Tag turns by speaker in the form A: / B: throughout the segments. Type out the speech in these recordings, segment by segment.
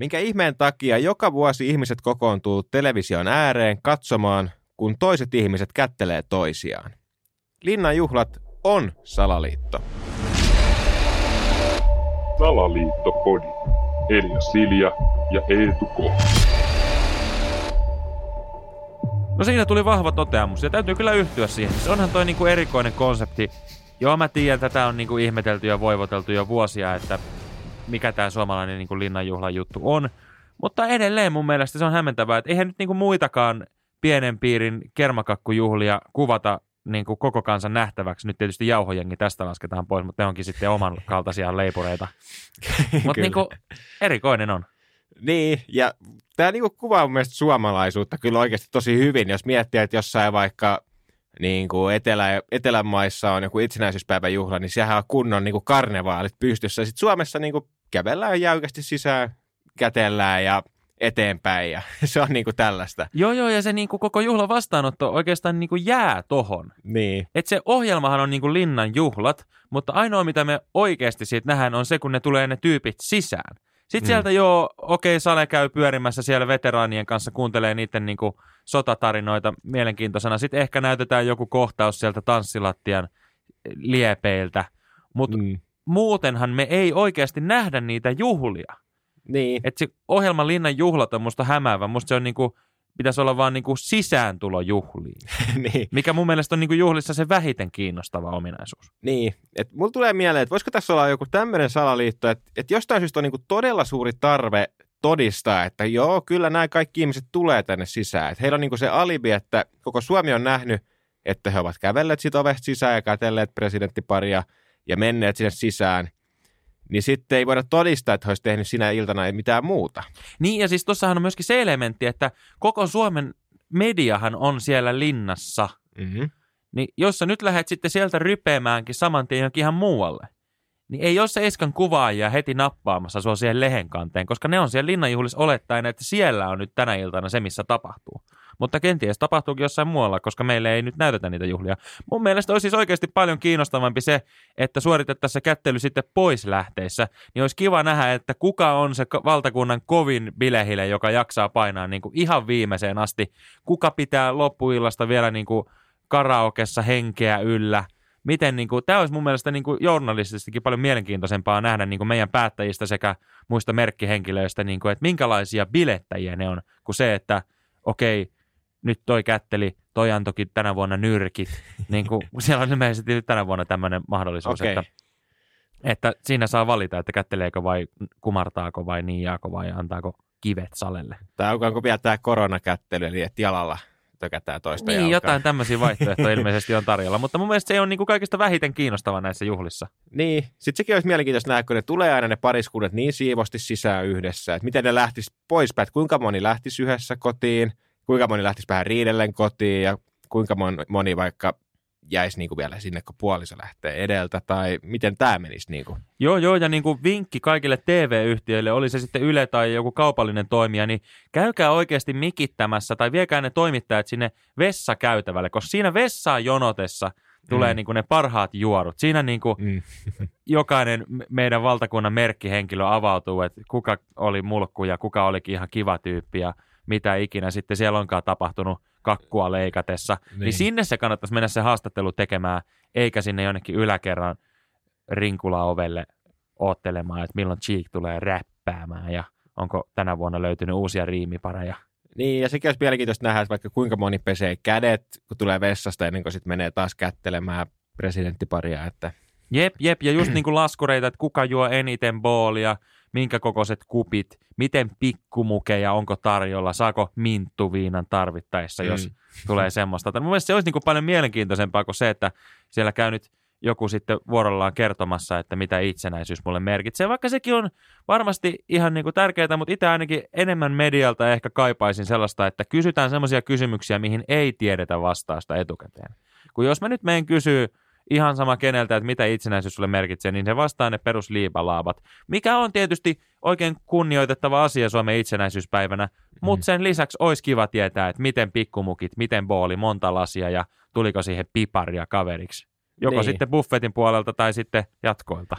A: Minkä ihmeen takia joka vuosi ihmiset kokoontuu television ääreen katsomaan, kun toiset ihmiset kättelee toisiaan? Linnan juhlat on salaliitto.
B: Salaliittopodi. Elia Silja ja Eetu K.
C: No siinä tuli vahva toteamus ja täytyy kyllä yhtyä siihen. Se onhan toi niinku erikoinen konsepti. Joo, mä tiedän, tätä on niinku ihmetelty ja voivoteltu jo vuosia, että mikä tämä suomalainen niinku linnanjuhlan juttu on. Mutta edelleen mun mielestä se on hämmentävää, että eihän nyt niinku muitakaan pienen piirin kermakakkujuhlia kuvata niin kuin koko kansan nähtäväksi. Nyt tietysti jauhojengi tästä lasketaan pois, mutta ne onkin sitten oman kaltaisia leipureita. mutta niin kuin, erikoinen on.
A: Niin, ja tämä niinku kuvaa mun mielestä suomalaisuutta kyllä oikeasti tosi hyvin, jos miettii, että jossain vaikka niin kuin Etelä, Etelämaissa on joku itsenäisyyspäivän juhla, niin siellä on kunnon niin kuin karnevaalit pystyssä. Sitten Suomessa niin kuin kävellään jäykästi sisään, kätellään ja eteenpäin ja se on niinku tällaista.
C: Joo, joo, ja se niinku koko juhlan vastaanotto oikeastaan niinku jää tohon.
A: Niin.
C: Et se ohjelmahan on niinku linnan juhlat, mutta ainoa mitä me oikeasti siitä nähdään on se, kun ne tulee ne tyypit sisään. Sitten mm. sieltä joo, okei, okay, Sale käy pyörimässä siellä veteraanien kanssa, kuuntelee niiden niinku sotatarinoita mielenkiintoisena. Sitten ehkä näytetään joku kohtaus sieltä tanssilattian liepeiltä, mutta mm. Muutenhan me ei oikeasti nähdä niitä juhlia.
A: Niin.
C: Että se ohjelman linnan juhlat on musta hämäävä. Musta se on niinku, pitäisi olla vaan niinku sisääntulo juhliin.
A: niin.
C: Mikä mun mielestä on niinku juhlissa se vähiten kiinnostava ominaisuus.
A: Niin. Et mulla tulee mieleen, että voisiko tässä olla joku tämmöinen salaliitto, että, että jostain syystä on niinku todella suuri tarve todistaa, että joo, kyllä nämä kaikki ihmiset tulee tänne sisään. Että heillä on niinku se alibi, että koko Suomi on nähnyt, että he ovat kävelleet sit ovesta sisään ja kätelleet presidenttiparia ja menneet sinne sisään niin sitten ei voida todistaa, että he olisi tehnyt sinä iltana mitään muuta.
C: Niin, ja siis tuossahan on myöskin se elementti, että koko Suomen mediahan on siellä linnassa.
A: Mm-hmm.
C: Niin jos sä nyt lähdet sitten sieltä rypeämäänkin saman tien johonkin ihan muualle, niin ei ole se Eskan kuvaajia heti nappaamassa sua siihen lehen kanteen, koska ne on siellä linnanjuhlissa olettaen, että siellä on nyt tänä iltana se, missä tapahtuu. Mutta kenties tapahtuukin jossain muualla, koska meille ei nyt näytetä niitä juhlia. Mun mielestä olisi siis oikeasti paljon kiinnostavampi se, että suoritettaisiin se kättely sitten pois lähteissä. Niin olisi kiva nähdä, että kuka on se valtakunnan kovin bilehile, joka jaksaa painaa niin kuin ihan viimeiseen asti. Kuka pitää loppuillasta vielä niin kuin karaokessa henkeä yllä – miten niin kuin, tämä olisi mun mielestä niin kuin journalistisestikin paljon mielenkiintoisempaa nähdä niin kuin meidän päättäjistä sekä muista merkkihenkilöistä, niin kuin, että minkälaisia bilettäjiä ne on, kuin se, että okei, nyt toi kätteli, toi antoikin tänä vuonna nyrkit. niin kuin, siellä on ilmeisesti tänä vuonna tämmöinen mahdollisuus, okay. että, että siinä saa valita, että kätteleekö vai kumartaako vai niijaako vai antaako kivet salelle.
A: Tai onko vielä tämä koronakättely, eli että jalalla tökätään toista
C: Niin,
A: jalkaa.
C: jotain tämmöisiä vaihtoehtoja ilmeisesti on tarjolla, mutta mun mielestä se on niin kuin kaikista vähiten kiinnostava näissä juhlissa.
A: Niin, sitten sekin olisi mielenkiintoista nähdä, kun ne tulee aina ne pariskunnat niin siivosti sisään yhdessä, että miten ne lähtisi poispäin, että kuinka moni lähtisi yhdessä kotiin, kuinka moni lähtisi vähän riidellen kotiin ja kuinka moni vaikka jäisi niin kuin vielä sinne, kun puoliso lähtee edeltä, tai miten tämä menisi? Niin kuin?
C: Joo, joo, ja niin kuin vinkki kaikille TV-yhtiöille, oli se sitten Yle tai joku kaupallinen toimija, niin käykää oikeasti mikittämässä tai viekää ne toimittajat sinne vessakäytävälle, koska siinä vessaan jonotessa tulee mm. niin kuin ne parhaat juorut. Siinä niin kuin mm. jokainen meidän valtakunnan merkkihenkilö avautuu, että kuka oli mulkku ja kuka olikin ihan kiva tyyppi ja mitä ikinä sitten siellä onkaan tapahtunut kakkua leikatessa, niin. niin sinne se kannattaisi mennä se haastattelu tekemään, eikä sinne jonnekin yläkerran rinkula-ovelle oottelemaan, että milloin Cheek tulee räppäämään ja onko tänä vuonna löytynyt uusia riimipareja.
A: Niin, ja sekin olisi mielenkiintoista nähdä, että vaikka kuinka moni pesee kädet, kun tulee vessasta ennen kuin sitten menee taas kättelemään presidenttiparia. Että...
C: Jep, jep, ja just niin kuin laskureita, että kuka juo eniten boolia, minkä kokoiset kupit, miten pikkumukeja onko tarjolla, saako minttuviinan tarvittaessa, jos mm. tulee semmoista. Mun mielestä se olisi niin kuin paljon mielenkiintoisempaa kuin se, että siellä käy nyt joku sitten vuorollaan kertomassa, että mitä itsenäisyys mulle merkitsee. Vaikka sekin on varmasti ihan niin kuin tärkeää, mutta itse ainakin enemmän medialta ehkä kaipaisin sellaista, että kysytään semmoisia kysymyksiä, mihin ei tiedetä vastausta etukäteen. Kun jos mä nyt menen kysyä ihan sama keneltä, että mitä itsenäisyys sulle merkitsee, niin se vastaa ne perusliipalaavat. Mikä on tietysti oikein kunnioitettava asia Suomen itsenäisyyspäivänä, mm. mutta sen lisäksi olisi kiva tietää, että miten pikkumukit, miten booli, monta lasia ja tuliko siihen piparia kaveriksi. Joko niin. sitten buffetin puolelta tai sitten jatkoilta.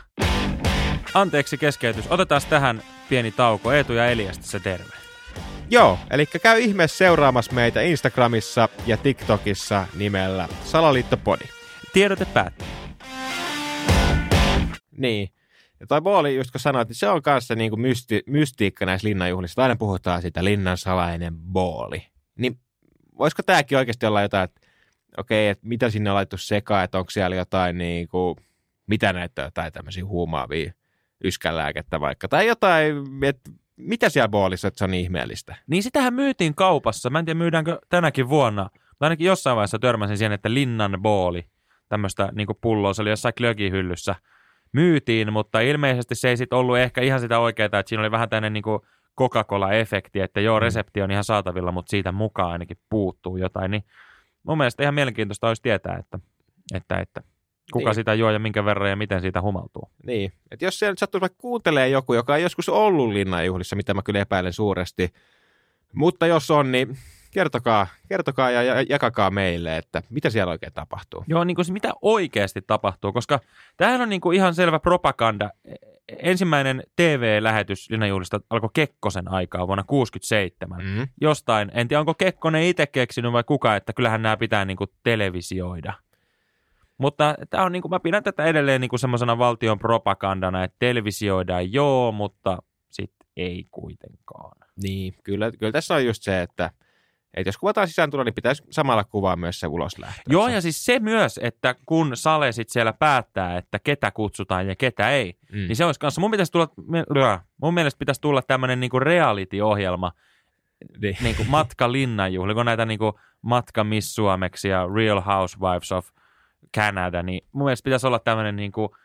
C: Anteeksi keskeytys. Otetaan tähän pieni tauko. Eetu ja Eliasta se terve.
A: Joo, eli käy ihmeessä seuraamassa meitä Instagramissa ja TikTokissa nimellä Salaliittopodi.
C: Tiedote päättyy.
A: Niin. Ja toi booli, just kun sanoit, niin se on kanssa niin kuin mysti, mystiikka näissä linnanjuhlissa. Aina puhutaan siitä linnan salainen booli. Niin voisiko tämäkin oikeasti olla jotain, että okei, että mitä sinne on laittu sekaan, että onko siellä jotain niin kuin, mitä näitä jotain tämmöisiä huumaavia yskänlääkettä vaikka, tai jotain, että mitä siellä boolissa, että se on niin ihmeellistä?
C: Niin sitähän myytiin kaupassa. Mä en tiedä, myydäänkö tänäkin vuonna. Mä ainakin jossain vaiheessa törmäsin siihen, että linnan booli, tämmöistä niin pulloa, se oli jossain klögihyllyssä, myytiin, mutta ilmeisesti se ei sitten ollut ehkä ihan sitä oikeaa, että siinä oli vähän tämmöinen niin Coca-Cola-efekti, että joo, resepti on ihan saatavilla, mutta siitä mukaan ainakin puuttuu jotain, niin mun mielestä ihan mielenkiintoista olisi tietää, että, että, että kuka
A: Niin.
C: sitä juo ja minkä verran ja miten siitä humaltuu.
A: Niin, että jos siellä nyt sattuu vaikka kuuntelee joku, joka on joskus ollut linnanjuhlissa, mitä mä kyllä epäilen suuresti, mutta jos on, niin kertokaa, kertokaa ja ja jakakaa meille, että mitä siellä oikein tapahtuu.
C: Joo, niin kuin se mitä oikeasti tapahtuu, koska tämähän on niin kuin ihan selvä propaganda. Ensimmäinen TV-lähetys Linnanjuhlista alkoi Kekkosen aikaa vuonna 1967. Mm.
A: Mm.
C: Jostain, en tiedä onko Kekkonen itse keksinyt vai kuka, että kyllähän nämä pitää niin kuin televisioida. Mutta tämä on niin kuin, mä pidän tätä edelleen niin kuin semmoisena valtion propagandana, että televisioidaan joo, mutta sitten ei kuitenkaan.
A: Niin, kyllä, kyllä tässä on just se, että, että jos kuvataan sisääntulo, niin pitäisi samalla kuvaa myös se uloslähtö.
C: Joo, ja siis se myös, että kun Sale sit siellä päättää, että ketä kutsutaan ja ketä ei,
A: mm.
C: Niin se olisi kanssa, mun, pitäisi tulla, mun mielestä pitäisi tulla tämmöinen niinku reality-ohjelma,
A: niin.
C: niinku Matka Linnanjuhli, kun näitä niinku Matka Miss Suomeksi ja Real Housewives of Canada, niin mun mielestä pitäisi olla tämmöinen niinku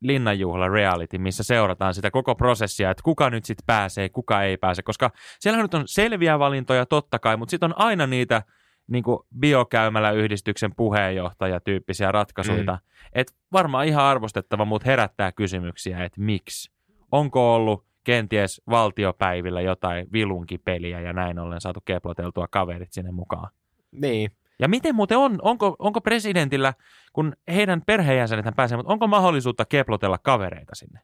C: linnanjuhla reality, missä seurataan sitä koko prosessia, että kuka nyt sitten pääsee, kuka ei pääse, koska siellä nyt on selviä valintoja totta kai, mutta sitten on aina niitä niin biokäymäläyhdistyksen puheenjohtajatyyppisiä ratkaisuja, mm. että varmaan ihan arvostettava, mutta herättää kysymyksiä, että miksi? Onko ollut kenties valtiopäivillä jotain vilunkipeliä ja näin ollen saatu keploteltua kaverit sinne mukaan?
A: niin.
C: Ja miten muuten on, onko, onko presidentillä, kun heidän perheenjäsenethän pääsee, mutta onko mahdollisuutta keplotella kavereita sinne?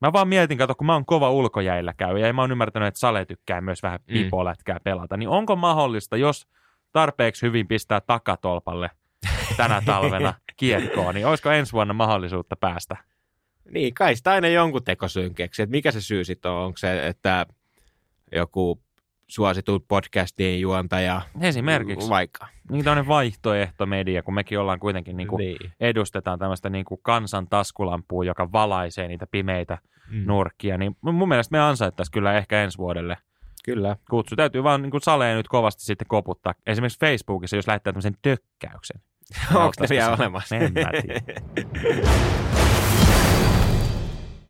C: Mä vaan mietin, kato, kun mä oon kova ulkojäillä käy, ja mä oon ymmärtänyt, että Sale tykkää myös vähän
A: Mm.
C: pipolätkää pelata, niin onko mahdollista, jos tarpeeksi hyvin pistää takatolpalle tänä talvena kiekkoon, niin olisiko ensi vuonna mahdollisuutta päästä?
A: Niin, kai sitä aina jonkun tekosyyn keksi. Että mikä se syy sitten on? Onko se, että joku suosittu podcastin juontaja
C: Esimerkiksi.
A: vaikka?
C: Niin tämmöinen vaihtoehtomedia, kun mekin ollaan kuitenkin niin kuin
A: niin.
C: edustetaan tämmöistä niin kuin kansan taskulampua, joka valaisee niitä pimeitä
A: Mm.
C: nurkkia, niin mun mielestä me ansaittaisiin kyllä ehkä ensi vuodelle
A: Kyllä.
C: kutsu. Täytyy vaan niin kuin saleen nyt kovasti sitten koputtaa. Esimerkiksi Facebookissa, jos lähettää tämmöisen tökkäyksen.
A: Onko ne
C: Auttaisiko
A: vielä
C: se?
A: olemassa?
C: En mä tiedä.